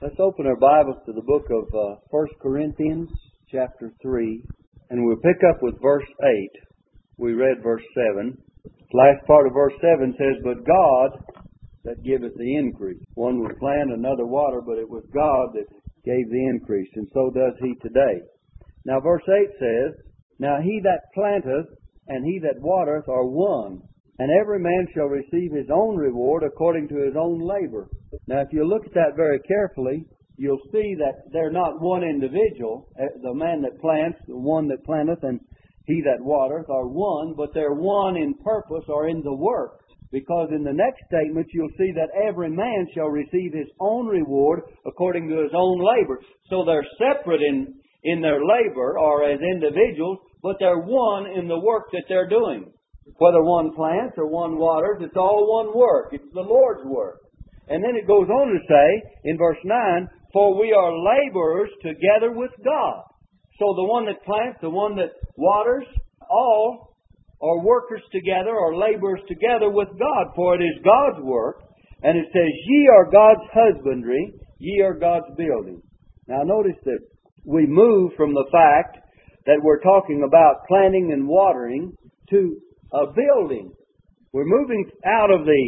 Let's open our Bibles to the book of uh, 1 Corinthians, chapter 3, and we'll pick up with verse 8. We read verse 7. The last part of verse 7 says, But God that giveth the increase. One would plant, another water, but it was God that gave the increase, and so does He today. Now, verse 8 says, Now he that planteth and he that watereth are one, and every man shall receive his own reward according to his own labor. Now, if you look at that very carefully, you'll see that they're not one individual. Eh, the man that plants, the one that planteth, and he that watereth are one, but they're one in purpose or in the work. Because in the next statement, you'll see that every man shall receive his own reward according to his own labor. So they're separate in, in their labor or as individuals, but they're one in the work that they're doing. Whether one plants or one waters, it's all one work. It's the Lord's work. And then it goes on to say in verse 9, For we are laborers together with God. So the one that plants, the one that waters, all are workers together or laborers together with God, for it is God's work. And it says, Ye are God's husbandry, ye are God's building. Now notice that we move from the fact that we're talking about planting and watering to a building. We're moving out of the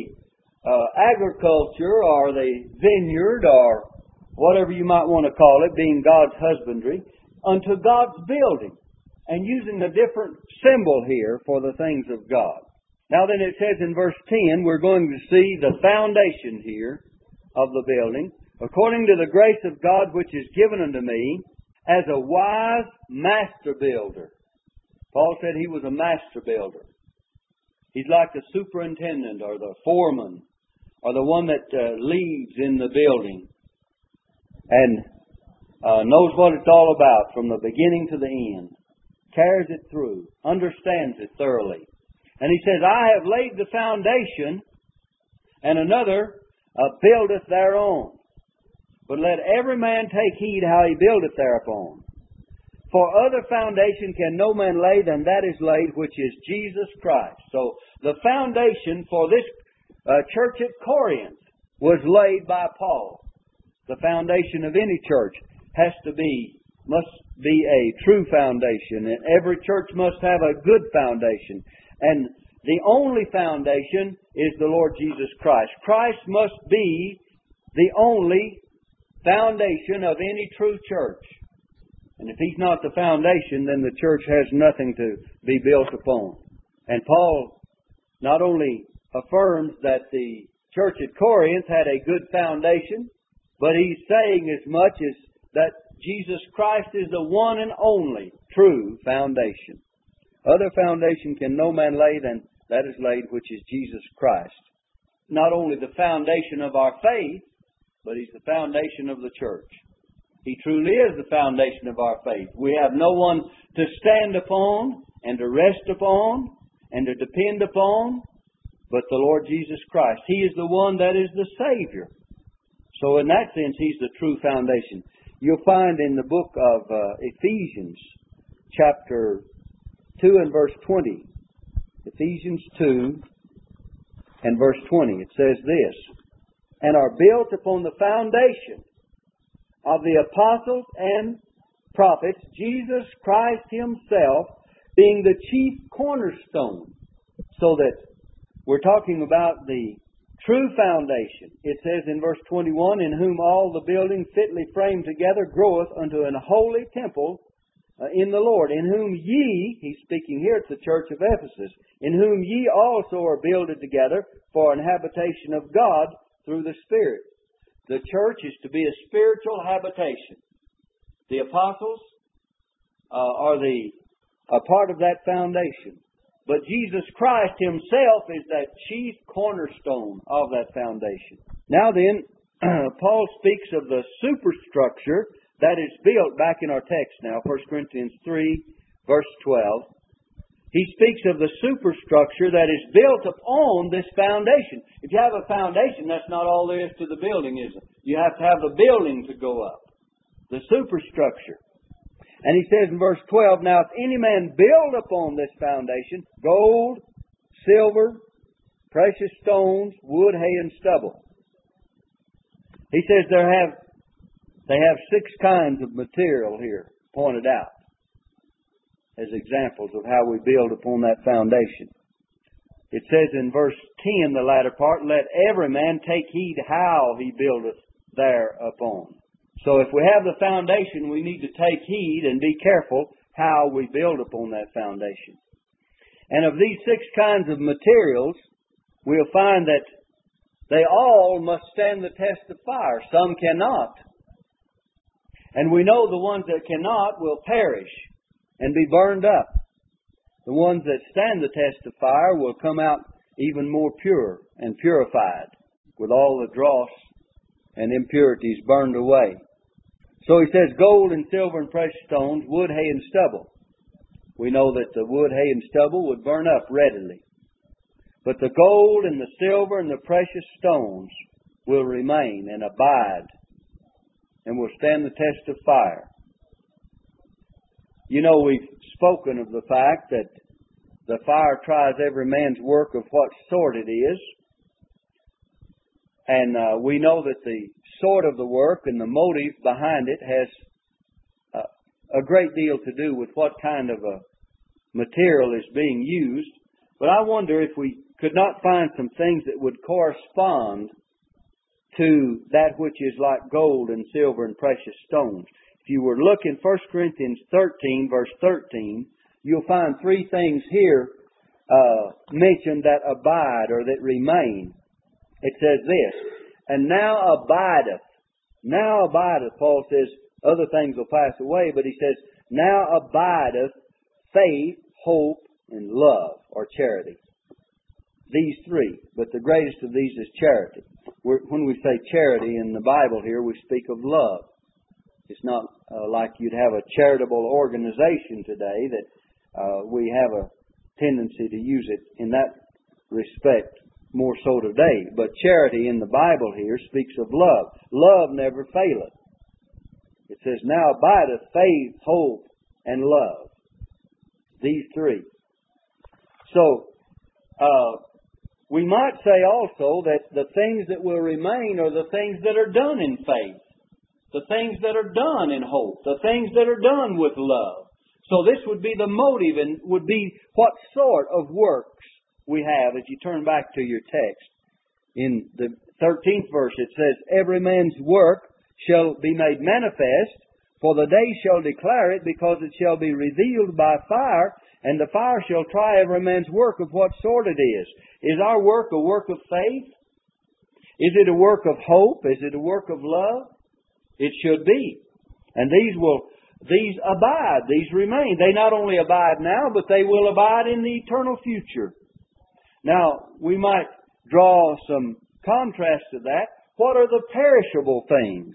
uh, agriculture or the vineyard or whatever you might want to call it, being God's husbandry, unto God's building and using a different symbol here for the things of God. Now then it says in verse 10, we're going to see the foundation here of the building, according to the grace of God which is given unto me, as a wise master builder. Paul said he was a master builder. He's like the superintendent or the foreman or the one that uh, leads in the building and uh, knows what it's all about from the beginning to the end, carries it through, understands it thoroughly. And he says, I have laid the foundation, and another uh, buildeth thereon. But let every man take heed how he buildeth thereupon. For other foundation can no man lay than that is laid, which is Jesus Christ. So the foundation for this uh, church at Corinth was laid by Paul. The foundation of any church has to be, must be a true foundation. And every church must have a good foundation. And the only foundation is the Lord Jesus Christ. Christ must be the only foundation of any true church. And if he's not the foundation, then the church has nothing to be built upon. And Paul not only affirms that the church at Corinth had a good foundation, but he's saying as much as that Jesus Christ is the one and only true foundation. Other foundation can no man lay than that is laid, which is Jesus Christ. Not only the foundation of our faith, but he's the foundation of the church. He truly is the foundation of our faith. We have no one to stand upon and to rest upon and to depend upon but the Lord Jesus Christ. He is the one that is the Savior. So, in that sense, He's the true foundation. You'll find in the book of uh, Ephesians, chapter 2 and verse 20, Ephesians 2 and verse 20, it says this, and are built upon the foundation of the apostles and prophets, Jesus Christ Himself being the chief cornerstone, so that we're talking about the true foundation. It says in verse 21, In whom all the building fitly framed together groweth unto an holy temple uh, in the Lord, in whom ye, he's speaking here, it's the church of Ephesus, in whom ye also are builded together for an habitation of God through the Spirit. The church is to be a spiritual habitation. The apostles uh, are the a part of that foundation. But Jesus Christ Himself is that chief cornerstone of that foundation. Now then, Paul speaks of the superstructure that is built back in our text now, 1 Corinthians 3, verse 12. He speaks of the superstructure that is built upon this foundation. If you have a foundation, that's not all there is to the building, is it? You have to have the building to go up. The superstructure. And he says in verse 12, Now if any man build upon this foundation gold, silver, precious stones, wood, hay, and stubble. He says there have They have six kinds of material here pointed out as examples of how we build upon that foundation. It says in verse 10, the latter part, let every man take heed how he buildeth thereupon. So if we have the foundation, we need to take heed and be careful how we build upon that foundation. And of these six kinds of materials, we'll find that they all must stand the test of fire. Some cannot. And we know the ones that cannot will perish and be burned up. The ones that stand the test of fire will come out even more pure and purified with all the dross and impurities burned away. So he says gold and silver and precious stones, wood, hay, and stubble. We know that the wood, hay, and stubble would burn up readily. But the gold and the silver and the precious stones will remain and abide and will stand the test of fire. You know, we've spoken of the fact that the fire tries every man's work of what sort it is. And uh, we know that the sort of the work and the motive behind it has uh, a great deal to do with what kind of a material is being used. But I wonder if we could not find some things that would correspond to that which is like gold and silver and precious stones. If you were looking 1 Corinthians 13, verse 13, you'll find three things here uh, mentioned that abide or that remain. It says this, and now abideth. Now abideth, Paul says, other things will pass away, but he says, now abideth faith, hope, and love, or charity. These three, but the greatest of these is charity. when we say charity in the Bible here, we speak of love. It's not uh, like you'd have a charitable organization today that uh, we have a tendency to use it in that respect more so today. But charity in the Bible here speaks of love. Love never faileth. It says, Now abideth faith, hope, and love. These three. So, uh, we might say also that the things that will remain are the things that are done in faith, the things that are done in hope, the things that are done with love. So this would be the motive and would be what sort of works we have as you turn back to your text. In the 13th verse it says, Every man's work shall be made manifest, for the day shall declare it, because it shall be revealed by fire, and the fire shall try every man's work of what sort it is. Is our work a work of faith? Is it a work of hope? Is it a work of love? It should be. And these will these abide, these remain. They not only abide now, but they will abide in the eternal future. Now, we might draw some contrast to that. What are the perishable things?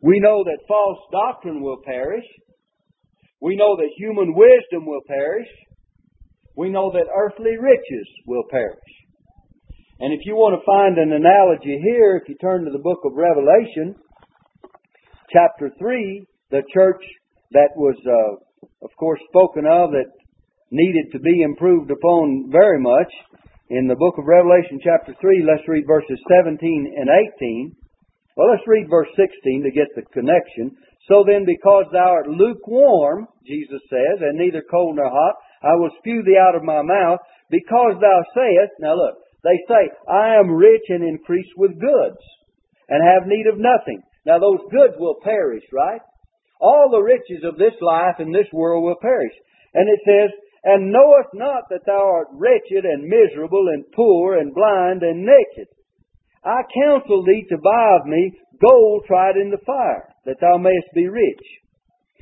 We know that false doctrine will perish. We know that human wisdom will perish. We know that earthly riches will perish. And if you want to find an analogy here, if you turn to the book of Revelation, chapter 3, the church that was, uh, of course, spoken of that needed to be improved upon very much. In the book of Revelation, chapter 3, let's read verses 17 and 18. Well, let's read verse 16 to get the connection. So then, because thou art lukewarm, Jesus says, and neither cold nor hot, I will spew thee out of my mouth, because thou sayest, now look, they say, I am rich and increase with goods, and have need of nothing. Now those goods will perish, right? All the riches of this life and this world will perish. And it says, and knowest not that thou art wretched and miserable and poor and blind and naked. I counsel thee to buy of me gold tried in the fire, that thou mayest be rich,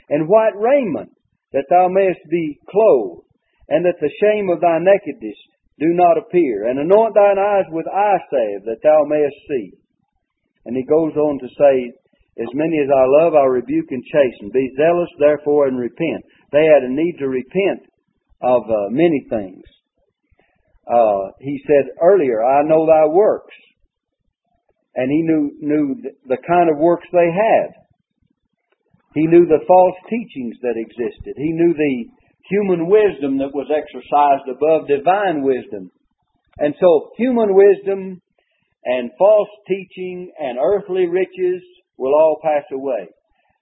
and white raiment, that thou mayest be clothed, and that the shame of thy nakedness do not appear, and anoint thine eyes with eye salve, that thou mayest see. And he goes on to say, As many as I love, I rebuke and chasten. Be zealous, therefore, and repent. They had a need to repent of uh, many things. Uh, he said earlier, I know thy works. And he knew, knew the kind of works they had. He knew the false teachings that existed. He knew the human wisdom that was exercised above divine wisdom. And so human wisdom and false teaching and earthly riches will all pass away,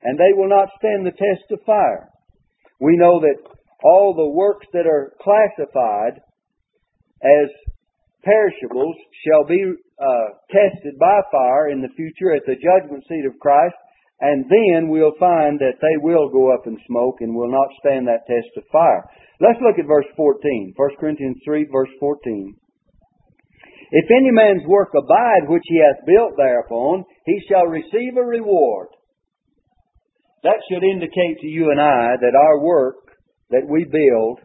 and they will not stand the test of fire. We know that all the works that are classified as perishables shall be uh, tested by fire in the future at the judgment seat of Christ, and then we'll find that they will go up in smoke and will not stand that test of fire. Let's look at verse 14. 1 Corinthians 3, verse 14. If any man's work abide which he hath built thereupon, he shall receive a reward. That should indicate to you and I that our work that we build,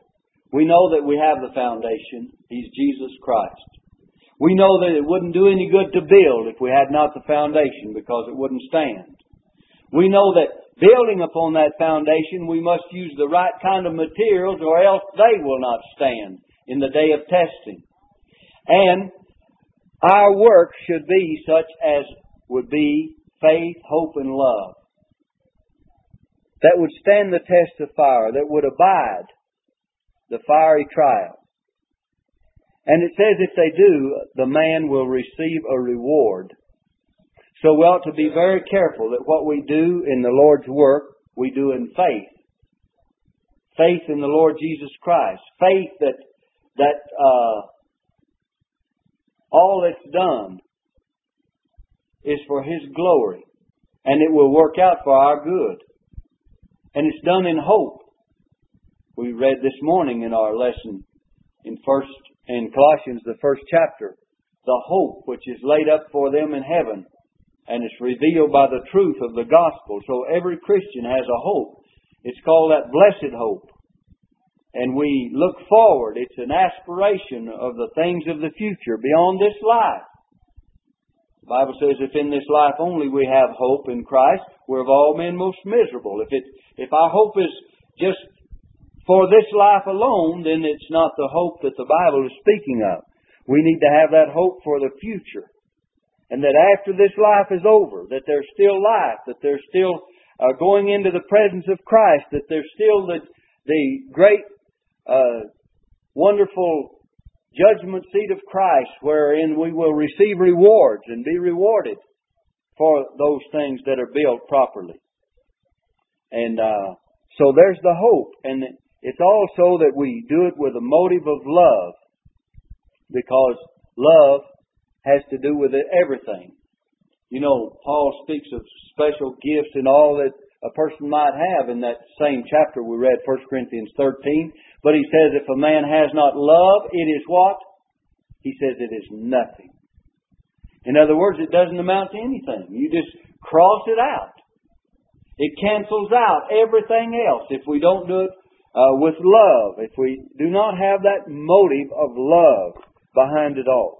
we know that we have the foundation. He's Jesus Christ. We know that it wouldn't do any good to build if we had not the foundation because it wouldn't stand. We know that building upon that foundation, we must use the right kind of materials or else they will not stand in the day of testing. And our work should be such as would be faith, hope, and love. That would stand the test of fire, that would abide the fiery trial. And it says if they do, the man will receive a reward. So we ought to be very careful that what we do in the Lord's work, we do in faith. Faith in the Lord Jesus Christ. Faith that, that, uh, all that's done is for His glory, and it will work out for our good. And it's done in hope. We read this morning in our lesson in first in Colossians, the first chapter, the hope which is laid up for them in heaven, and it's revealed by the truth of the gospel. So every Christian has a hope. It's called that blessed hope. And we look forward. It's an aspiration of the things of the future beyond this life. The Bible says if in this life only we have hope in Christ, we're of all men most miserable. If it if our hope is just for this life alone, then it's not the hope that the Bible is speaking of. We need to have that hope for the future. And that after this life is over, that there's still life, that there's still uh, going into the presence of Christ, that there's still the, the great uh, wonderful judgment seat of Christ wherein we will receive rewards and be rewarded for those things that are built properly. And uh, so there's the hope. And it's also that we do it with a motive of love because love has to do with everything. You know, Paul speaks of special gifts and all that a person might have in that same chapter we read, 1 Corinthians 13. But he says, if a man has not love, it is what? He says it is nothing. In other words, it doesn't amount to anything. You just cross it out. It cancels out everything else if we don't do it uh, with love, if we do not have that motive of love behind it all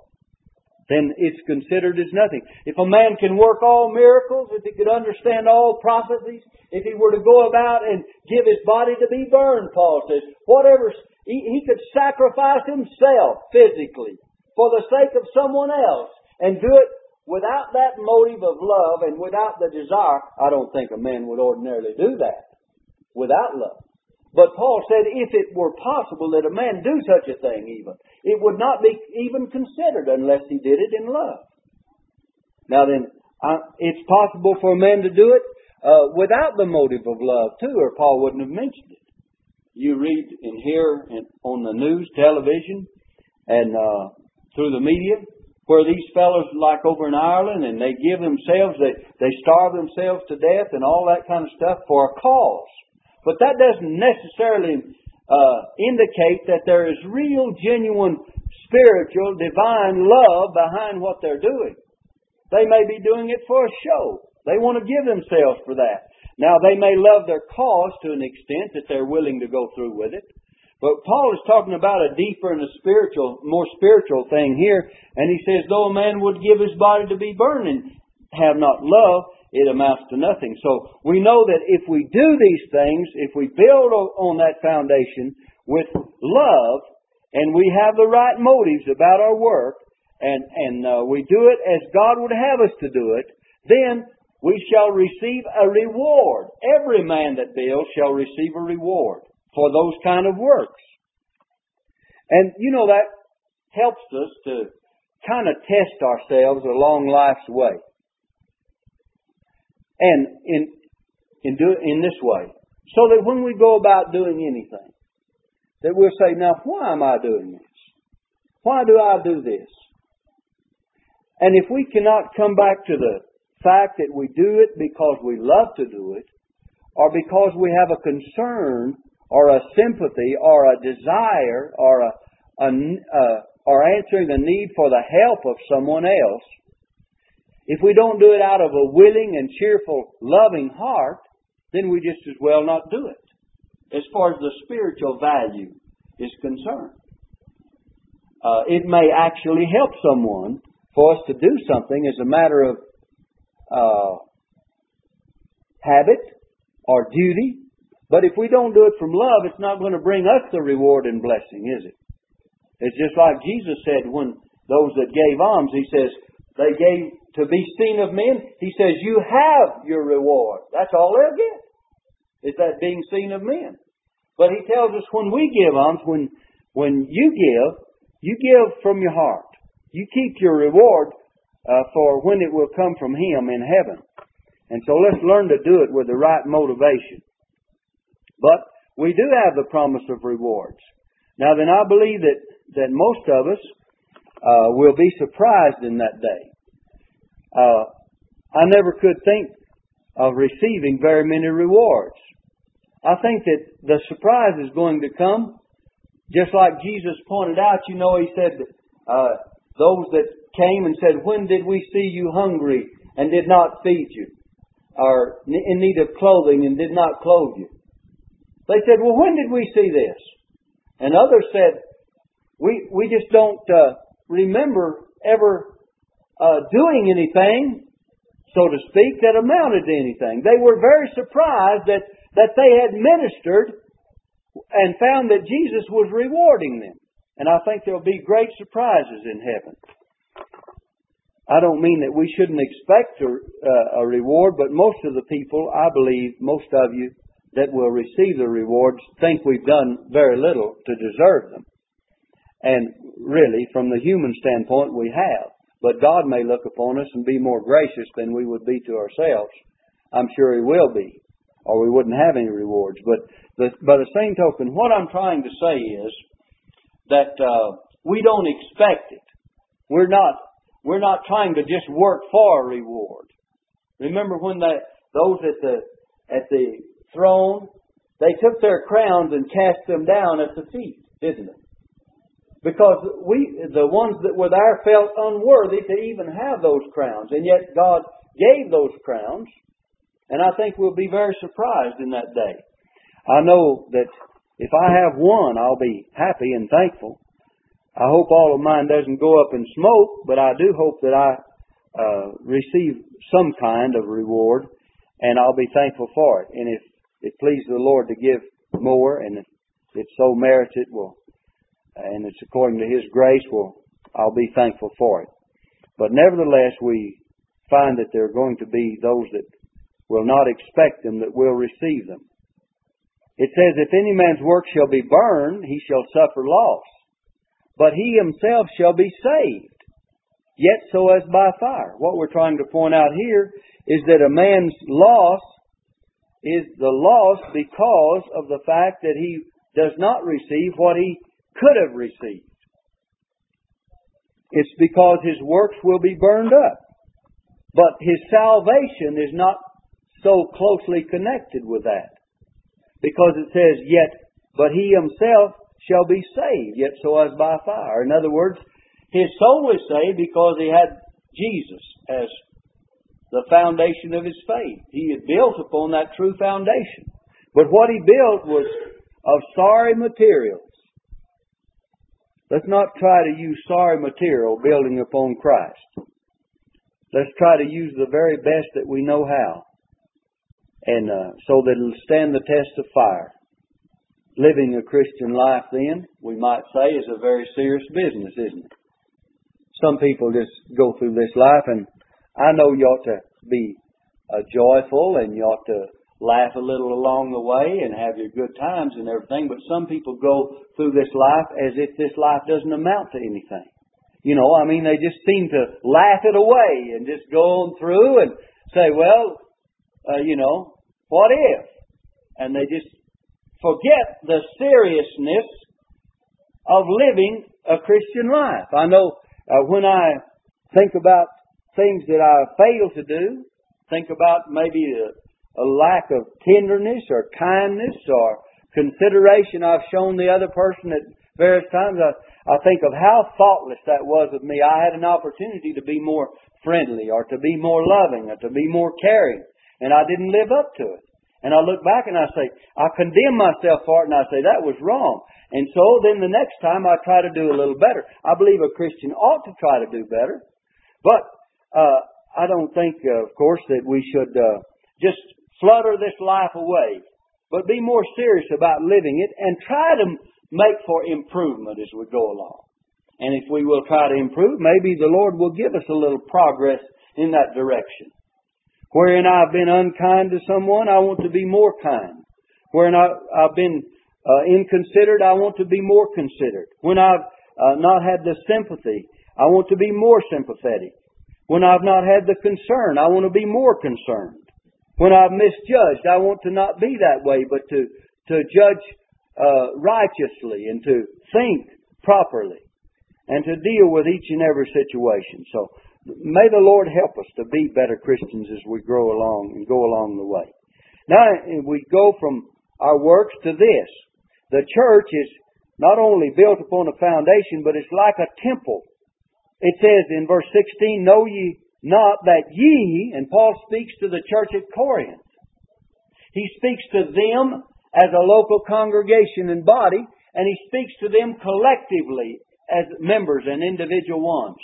then it's considered as nothing. If a man can work all miracles, if he could understand all prophecies, if he were to go about and give his body to be burned, Paul says, whatever, he, he could sacrifice himself physically for the sake of someone else and do it without that motive of love and without the desire. I don't think a man would ordinarily do that without love. But Paul said if it were possible that a man do such a thing even, it would not be even considered unless he did it in love. Now then, uh, it's possible for a man to do it uh, without the motive of love too, or Paul wouldn't have mentioned it. You read and hear in, on the news, television, and uh, through the media, where these fellows, like over in Ireland, and they give themselves, they, they starve themselves to death and all that kind of stuff for a cause. But that doesn't necessarily uh, indicate that there is real, genuine, spiritual, divine love behind what they're doing. They may be doing it for a show. They want to give themselves for that. Now, they may love their cause to an extent that they're willing to go through with it. But Paul is talking about a deeper and a spiritual, more spiritual thing here. And he says, though a man would give his body to be burned and have not love, it amounts to nothing. So we know that if we do these things, if we build on that foundation with love, and we have the right motives about our work, and, and uh, we do it as God would have us to do it, then we shall receive a reward. Every man that builds shall receive a reward for those kind of works. And you know that helps us to kind of test ourselves along life's way. And in in do in this way, so that when we go about doing anything, that we'll say, "Now, why am I doing this? Why do I do this?" And if we cannot come back to the fact that we do it because we love to do it, or because we have a concern or a sympathy or a desire or a, a, a or answering a need for the help of someone else, if we don't do it out of a willing and cheerful, loving heart, then we just as well not do it, as far as the spiritual value is concerned. Uh, it may actually help someone for us to do something as a matter of uh, habit or duty. But if we don't do it from love, it's not going to bring us the reward and blessing, is it? It's just like Jesus said when those that gave alms, He says, they gave to be seen of men. He says, you have your reward. That's all they'll get. Is that being seen of men. But He tells us when we give alms, when, when you give, you give from your heart. You keep your reward uh, for when it will come from Him in heaven. And so let's learn to do it with the right motivation. But we do have the promise of rewards. Now then, I believe that, that most of us uh, will be surprised in that day. Uh, I never could think of receiving very many rewards. I think that the surprise is going to come, just like Jesus pointed out. You know, he said, uh, those that came and said, When did we see you hungry and did not feed you? Or in need of clothing and did not clothe you? They said, Well, when did we see this? And others said, We, we just don't uh, remember ever uh, doing anything, so to speak, that amounted to anything. They were very surprised that, that they had ministered and found that Jesus was rewarding them. And I think there'll be great surprises in heaven. I don't mean that we shouldn't expect a, uh, a reward, but most of the people, I believe, most of you that will receive the rewards think we've done very little to deserve them. And really, from the human standpoint, we have. But God may look upon us and be more gracious than we would be to ourselves. I'm sure He will be, or we wouldn't have any rewards. But the, by the same token, what I'm trying to say is that uh, we don't expect it. We're not we're not trying to just work for a reward. Remember when the, those at the at the throne they took their crowns and cast them down at the feet, didn't they? Because we the ones that were there felt unworthy to even have those crowns, and yet God gave those crowns, and I think we'll be very surprised in that day. I know that if I have one, I'll be happy and thankful. I hope all of mine doesn't go up in smoke, but I do hope that I uh, receive some kind of reward, and I'll be thankful for it. And if it pleases the Lord to give more, and if it's so it, well, and it's according to His grace, well, I'll be thankful for it. But nevertheless, we find that there are going to be those that will not expect them that will receive them. It says, If any man's work shall be burned, he shall suffer loss. But he himself shall be saved, yet so as by fire. What we're trying to point out here is that a man's loss is the loss because of the fact that he does not receive what he could have received. It's because his works will be burned up. But his salvation is not so closely connected with that because it says, Yet, but he himself shall be saved, yet so as by fire. In other words, his soul was saved because he had Jesus as the foundation of his faith. He had built upon that true foundation. But what he built was of sorry materials. Let's not try to use sorry material building upon Christ. Let's try to use the very best that we know how and uh, so that it'll stand the test of fire. Living a Christian life, then, we might say, is a very serious business, isn't it? Some people just go through this life, and I know you ought to be uh, joyful and you ought to laugh a little along the way and have your good times and everything, but some people go through this life as if this life doesn't amount to anything. You know, I mean, they just seem to laugh it away and just go on through and say, well, uh, you know, what if? And they just forget the seriousness of living a Christian life. I know uh, when I think about things that I fail to do, think about maybe a, a lack of tenderness or kindness or consideration I've shown the other person at various times, I, I think of how thoughtless that was of me. I had an opportunity to be more friendly or to be more loving or to be more caring, and I didn't live up to it. And I look back and I say, I condemn myself for it and I say, that was wrong. And so then the next time I try to do a little better. I believe a Christian ought to try to do better. But uh, I don't think, uh, of course, that we should uh, just flutter this life away, but be more serious about living it and try to make for improvement as we go along. And if we will try to improve, maybe the Lord will give us a little progress in that direction. Wherein I've been unkind to someone, I want to be more kind. Wherein I, have been uh, inconsiderate, I want to be more considerate. When I've uh, not had the sympathy, I want to be more sympathetic. When I've not had the concern, I want to be more concerned. When I've misjudged, I want to not be that way, but to, to judge uh, righteously and to think properly and to deal with each and every situation. So May the Lord help us to be better Christians as we grow along and go along the way. Now we go from our works to this. The church is not only built upon a foundation, but it's like a temple. It says in verse 16, Know ye not that ye, and Paul speaks to the church at Corinth. He speaks to them as a local congregation and body, and he speaks to them collectively as members and individual ones.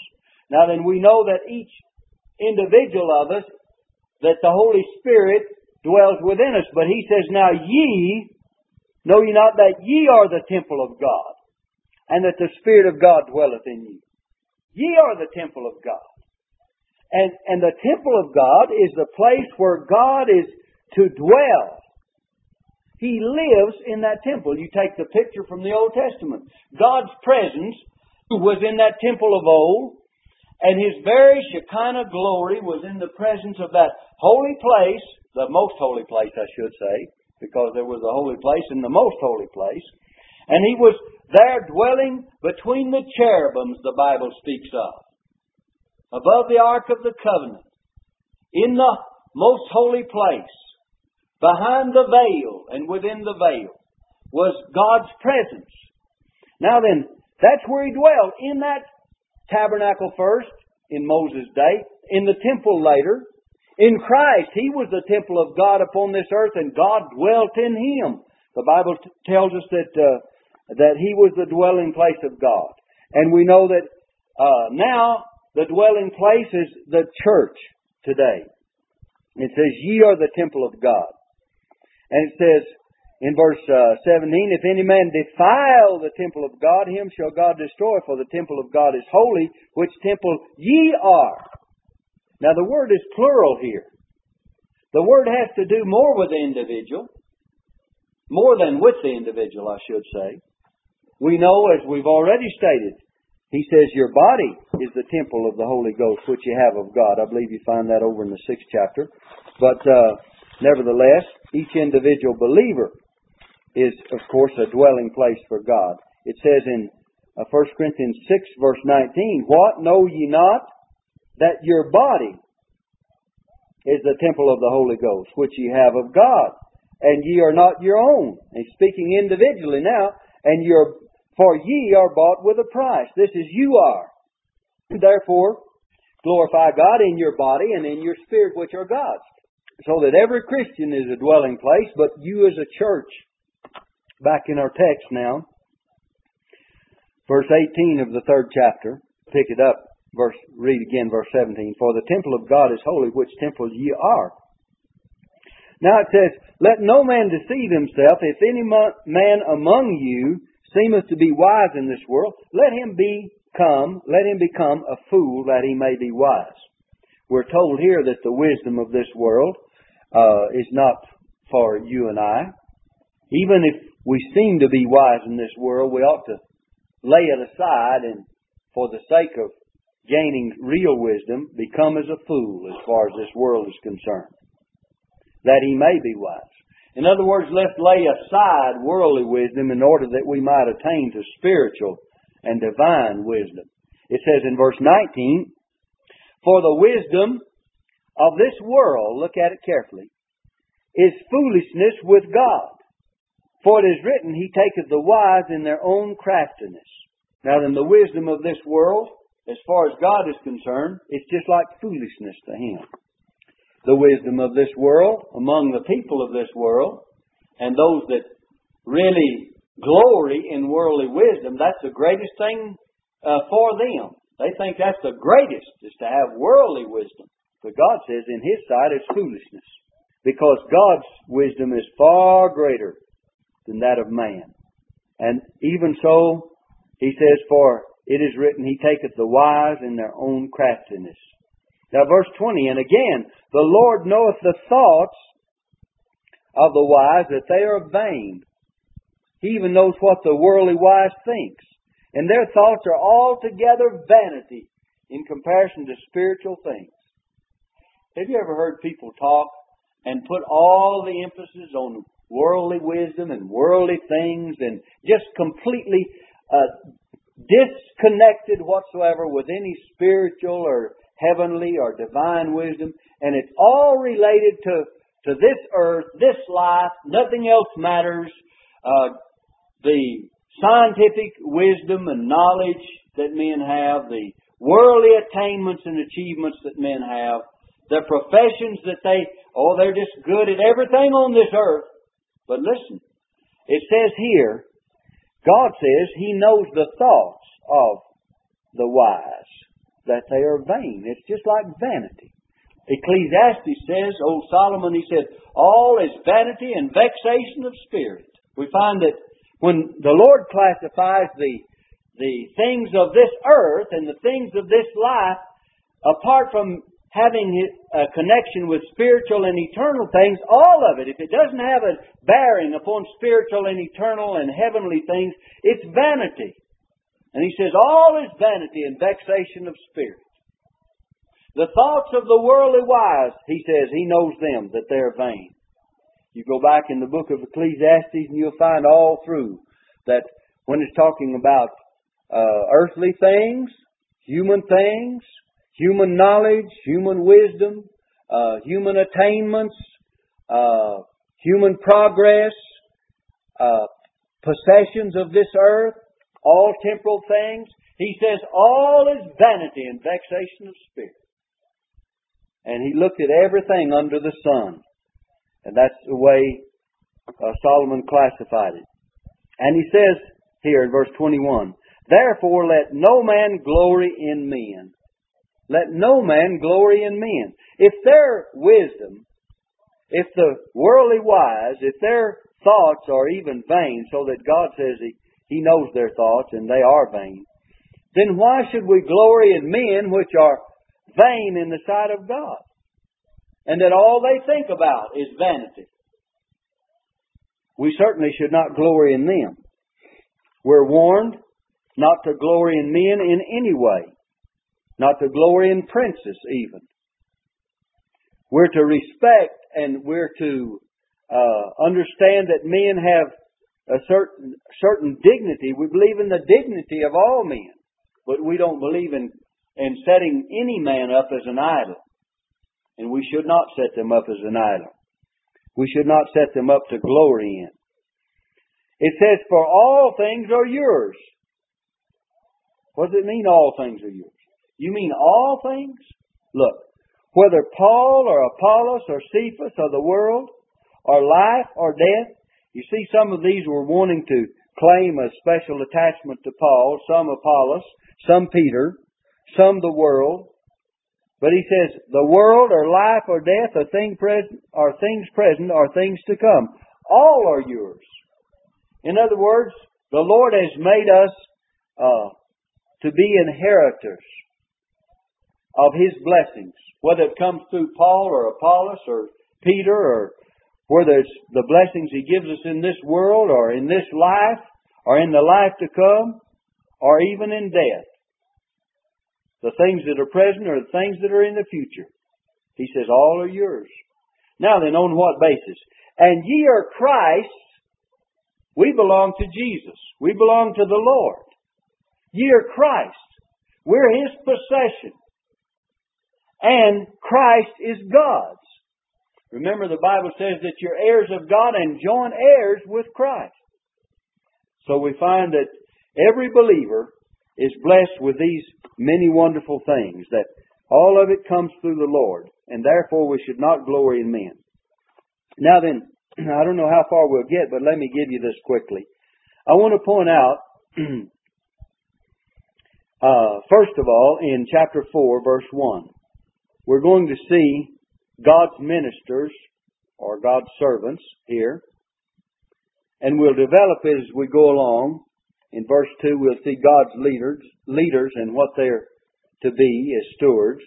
Now then, we know that each individual of us, that the Holy Spirit dwells within us. But he says, Now ye, know ye not that ye are the temple of God, and that the Spirit of God dwelleth in you. Ye are the temple of God. And, and the temple of God is the place where God is to dwell. He lives in that temple. You take the picture from the Old Testament. God's presence was in that temple of old, and his very Shekinah glory was in the presence of that holy place, the most holy place, I should say, because there was a holy place in the most holy place. And he was there dwelling between the cherubims, the Bible speaks of, above the Ark of the Covenant, in the most holy place, behind the veil and within the veil, was God's presence. Now then, that's where he dwelled, in that tabernacle first in Moses' day, in the temple later. In Christ, He was the temple of God upon this earth, and God dwelt in Him. The Bible t- tells us that uh, that He was the dwelling place of God, and we know that uh, now the dwelling place is the church today. It says, "Ye are the temple of God," and it says, in verse uh, 17, if any man defile the temple of God, him shall God destroy, for the temple of God is holy, which temple ye are. Now the word is plural here. The word has to do more with the individual, more than with the individual, I should say. We know, as we've already stated, he says, Your body is the temple of the Holy Ghost, which you have of God. I believe you find that over in the sixth chapter. But uh, nevertheless, each individual believer is, of course, a dwelling place for God. It says in uh, 1 Corinthians 6, verse 19, What know ye not? That your body is the temple of the Holy Ghost, which ye have of God, and ye are not your own. And speaking individually now, and you're, for ye are bought with a price. This is you are. Therefore, glorify God in your body and in your spirit, which are God's. So that every Christian is a dwelling place, but you as a church Back in our text now, verse 18 of the third chapter. Pick it up, verse read again verse 17. For the temple of God is holy, which temple ye are. Now it says, Let no man deceive himself. If any man among you seemeth to be wise in this world, let him become, let him become a fool that he may be wise. We're told here that the wisdom of this world uh, is not for you and I. Even if we seem to be wise in this world, we ought to lay it aside and, for the sake of gaining real wisdom, become as a fool as far as this world is concerned. that he may be wise. In other words, let's lay aside worldly wisdom in order that we might attain to spiritual and divine wisdom. It says in verse 19, For the wisdom of this world, look at it carefully, is foolishness with God. For it is written, He taketh the wise in their own craftiness. Now then, the wisdom of this world, as far as God is concerned, it's just like foolishness to Him. The wisdom of this world, among the people of this world, and those that really glory in worldly wisdom, that's the greatest thing uh, for them. They think that's the greatest, is to have worldly wisdom. But God says in His sight it's foolishness. Because God's wisdom is far greater than that of man. And even so, He says, For it is written, He taketh the wise in their own craftiness. Now verse 20, And again, the Lord knoweth the thoughts of the wise, that they are vain. He even knows what the worldly wise thinks. And their thoughts are altogether vanity in comparison to spiritual things. Have you ever heard people talk and put all the emphasis on worldly wisdom and worldly things and just completely uh, disconnected whatsoever with any spiritual or heavenly or divine wisdom? And it's all related to, to this earth, this life, nothing else matters. Uh, the scientific wisdom and knowledge that men have, the worldly attainments and achievements that men have, the professions that they, oh, they're just good at everything on this earth. But listen, it says here, God says He knows the thoughts of the wise, that they are vain. It's just like vanity. Ecclesiastes says, old Solomon, he said, all is vanity and vexation of spirit. We find that when the Lord classifies the, the things of this earth and the things of this life, apart from having a connection with spiritual and eternal things, all of it, if it doesn't have a bearing upon spiritual and eternal and heavenly things, it's vanity. And he says, all is vanity and vexation of spirit. The thoughts of the worldly wise, he says, he knows them, that they're vain. You go back in the book of Ecclesiastes and you'll find all through that when it's talking about uh, earthly things, human things, human knowledge, human wisdom, uh, human attainments, uh, human progress, uh, possessions of this earth, all temporal things. He says all is vanity and vexation of spirit. And he looked at everything under the sun. And that's the way uh, Solomon classified it. And he says here in verse 21, Therefore let no man glory in men. Let no man glory in men. If their wisdom, if the worldly wise, if their thoughts are even vain, so that God says He, he knows their thoughts and they are vain, then why should we glory in men which are vain in the sight of God? and that all they think about is vanity. We certainly should not glory in them. We're warned not to glory in men in any way, not to glory in princes even. We're to respect and we're to uh, understand that men have a certain certain dignity. We believe in the dignity of all men, but we don't believe in in setting any man up as an idol and we should not set them up as an idol. We should not set them up to glory in. It says, For all things are yours. What does it mean, all things are yours? You mean all things? Look, whether Paul or Apollos or Cephas or the world, or life or death, you see some of these were wanting to claim a special attachment to Paul, some Apollos, some Peter, some the world, but he says, the world or life or death or thing present or things present or things to come. All are yours. In other words, the Lord has made us uh, to be inheritors of His blessings, whether it comes through Paul or Apollos or Peter or whether it's the blessings He gives us in this world or in this life or in the life to come or even in death the things that are present or the things that are in the future. He says, all are yours. Now then, on what basis? And ye are Christ. We belong to Jesus. We belong to the Lord. Ye are Christ. We're His possession. And Christ is God's. Remember, the Bible says that you're heirs of God and joint heirs with Christ. So we find that every believer is blessed with these many wonderful things, that all of it comes through the Lord, and therefore we should not glory in men. Now then, I don't know how far we'll get, but let me give you this quickly. I want to point out, uh, first of all, in chapter 4, verse 1, we're going to see God's ministers, or God's servants here, and we'll develop it as we go along. In verse 2, we'll see God's leaders, leaders and what they're to be as stewards,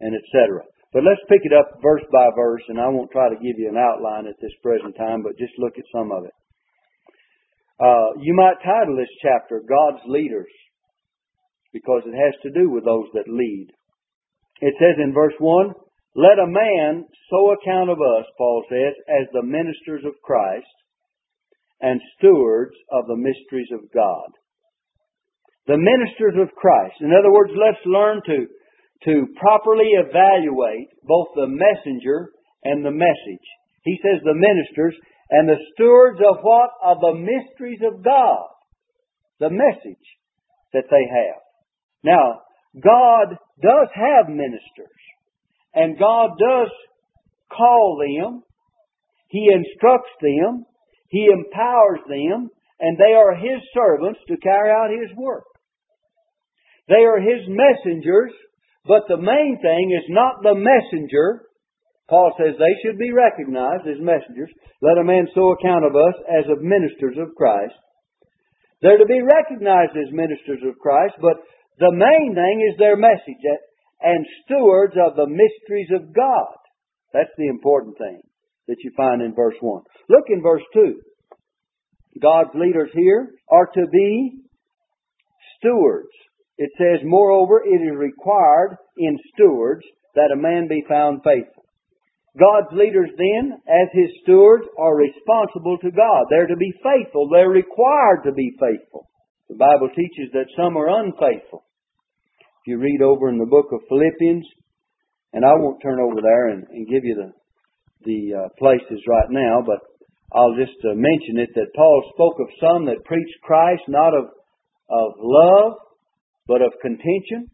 and etc. But let's pick it up verse by verse, and I won't try to give you an outline at this present time, but just look at some of it. Uh, you might title this chapter God's Leaders, because it has to do with those that lead. It says in verse 1, Let a man so account of us, Paul says, as the ministers of Christ and stewards of the mysteries of God. The ministers of Christ. In other words, let's learn to, to properly evaluate both the messenger and the message. He says the ministers and the stewards of what? Of the mysteries of God. The message that they have. Now, God does have ministers. And God does call them. He instructs them. He empowers them, and they are His servants to carry out His work. They are His messengers, but the main thing is not the messenger. Paul says they should be recognized as messengers. Let a man so account of us as of ministers of Christ. They're to be recognized as ministers of Christ, but the main thing is their message and stewards of the mysteries of God. That's the important thing that you find in verse 1. Look in verse 2. God's leaders here are to be stewards. It says, moreover, it is required in stewards that a man be found faithful. God's leaders then, as his stewards, are responsible to God. They're to be faithful. They're required to be faithful. The Bible teaches that some are unfaithful. If you read over in the book of Philippians, and I won't turn over there and, and give you the the uh, places right now, but I'll just uh, mention it that Paul spoke of some that preached Christ not of of love, but of contention,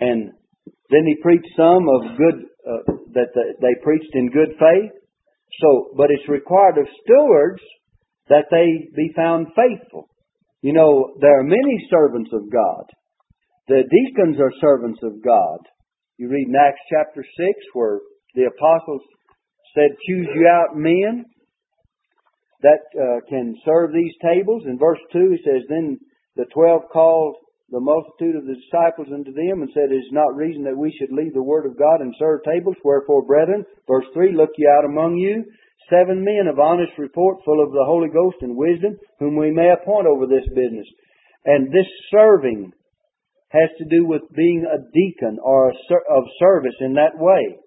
and then he preached some of good uh, that they preached in good faith. So, but it's required of stewards that they be found faithful. You know, there are many servants of God. The deacons are servants of God. You read in Acts chapter 6 where the apostles said, choose you out men that uh, can serve these tables. In verse 2 he says, then the twelve called the multitude of the disciples unto them and said, It is not reason that we should leave the word of God and serve tables. Wherefore, brethren, verse 3, look ye out among you seven men of honest report, full of the Holy Ghost and wisdom, whom we may appoint over this business. And this serving has to do with being a deacon or a ser- of service in that way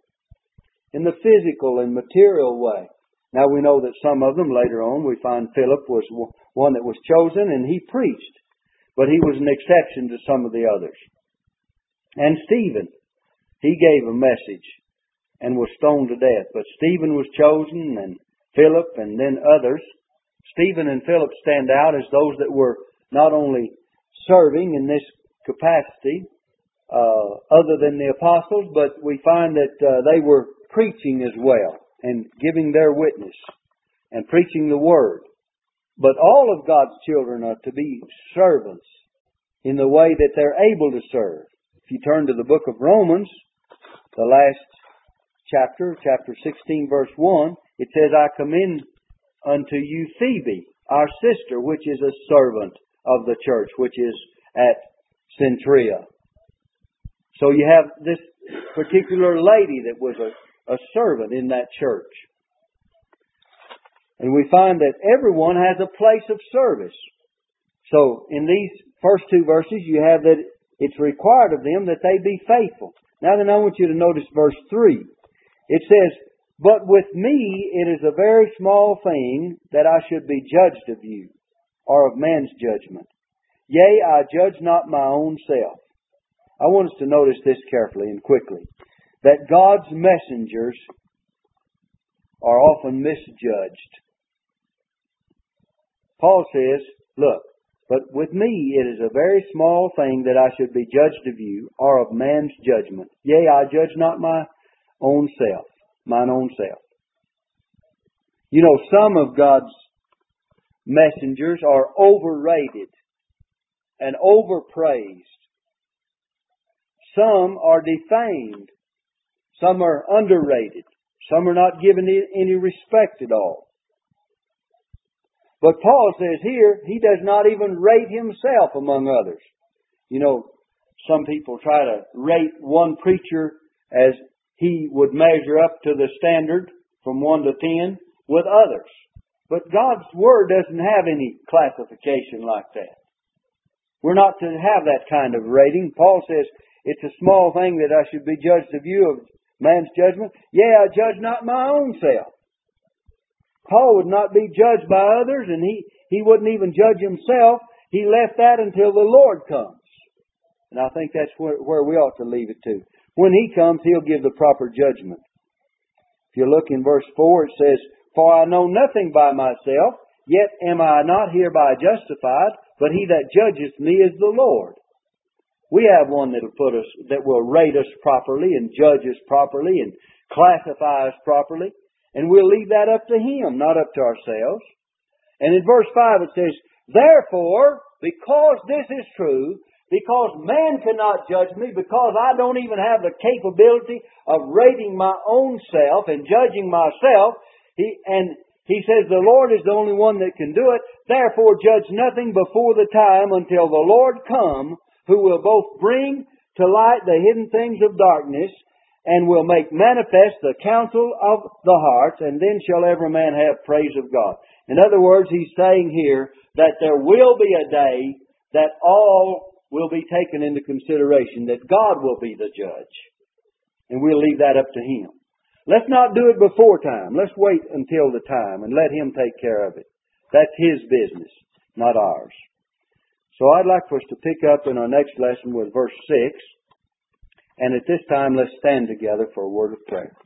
in the physical and material way. Now we know that some of them later on, we find Philip was one that was chosen and he preached, but he was an exception to some of the others. And Stephen, he gave a message and was stoned to death, but Stephen was chosen and Philip and then others. Stephen and Philip stand out as those that were not only serving in this capacity, uh, other than the apostles, but we find that uh, they were preaching as well and giving their witness and preaching the word. But all of God's children are to be servants in the way that they're able to serve. If you turn to the book of Romans, the last chapter, chapter 16, verse 1, it says, I commend unto you Phoebe, our sister, which is a servant of the church, which is at Cenchrea. So you have this particular lady that was a a servant in that church. And we find that everyone has a place of service. So in these first two verses, you have that it's required of them that they be faithful. Now then, I want you to notice verse 3. It says, But with me it is a very small thing that I should be judged of you, or of man's judgment. Yea, I judge not my own self. I want us to notice this carefully and quickly. That God's messengers are often misjudged. Paul says, Look, but with me it is a very small thing that I should be judged of you, or of man's judgment. Yea, I judge not my own self, mine own self. You know, some of God's messengers are overrated and overpraised. Some are defamed. Some are underrated. Some are not given any respect at all. But Paul says here, he does not even rate himself among others. You know, some people try to rate one preacher as he would measure up to the standard from 1 to 10 with others. But God's Word doesn't have any classification like that. We're not to have that kind of rating. Paul says, it's a small thing that I should be judged of you of man's judgment. Yea, I judge not my own self. Paul would not be judged by others, and he, he wouldn't even judge himself. He left that until the Lord comes. And I think that's where, where we ought to leave it to. When he comes, he'll give the proper judgment. If you look in verse 4, it says, For I know nothing by myself, yet am I not hereby justified, but he that judgeth me is the Lord. We have one that'll put us, that will rate us properly and judge us properly and classify us properly. And we'll leave that up to Him, not up to ourselves. And in verse 5 it says, Therefore, because this is true, because man cannot judge me, because I don't even have the capability of rating my own self and judging myself, he, and he says the Lord is the only one that can do it, therefore judge nothing before the time until the Lord come who will both bring to light the hidden things of darkness and will make manifest the counsel of the hearts, and then shall every man have praise of God. In other words, he's saying here that there will be a day that all will be taken into consideration, that God will be the judge. And we'll leave that up to Him. Let's not do it before time. Let's wait until the time and let Him take care of it. That's His business, not ours. So I'd like for us to pick up in our next lesson with verse 6. And at this time, let's stand together for a word of prayer.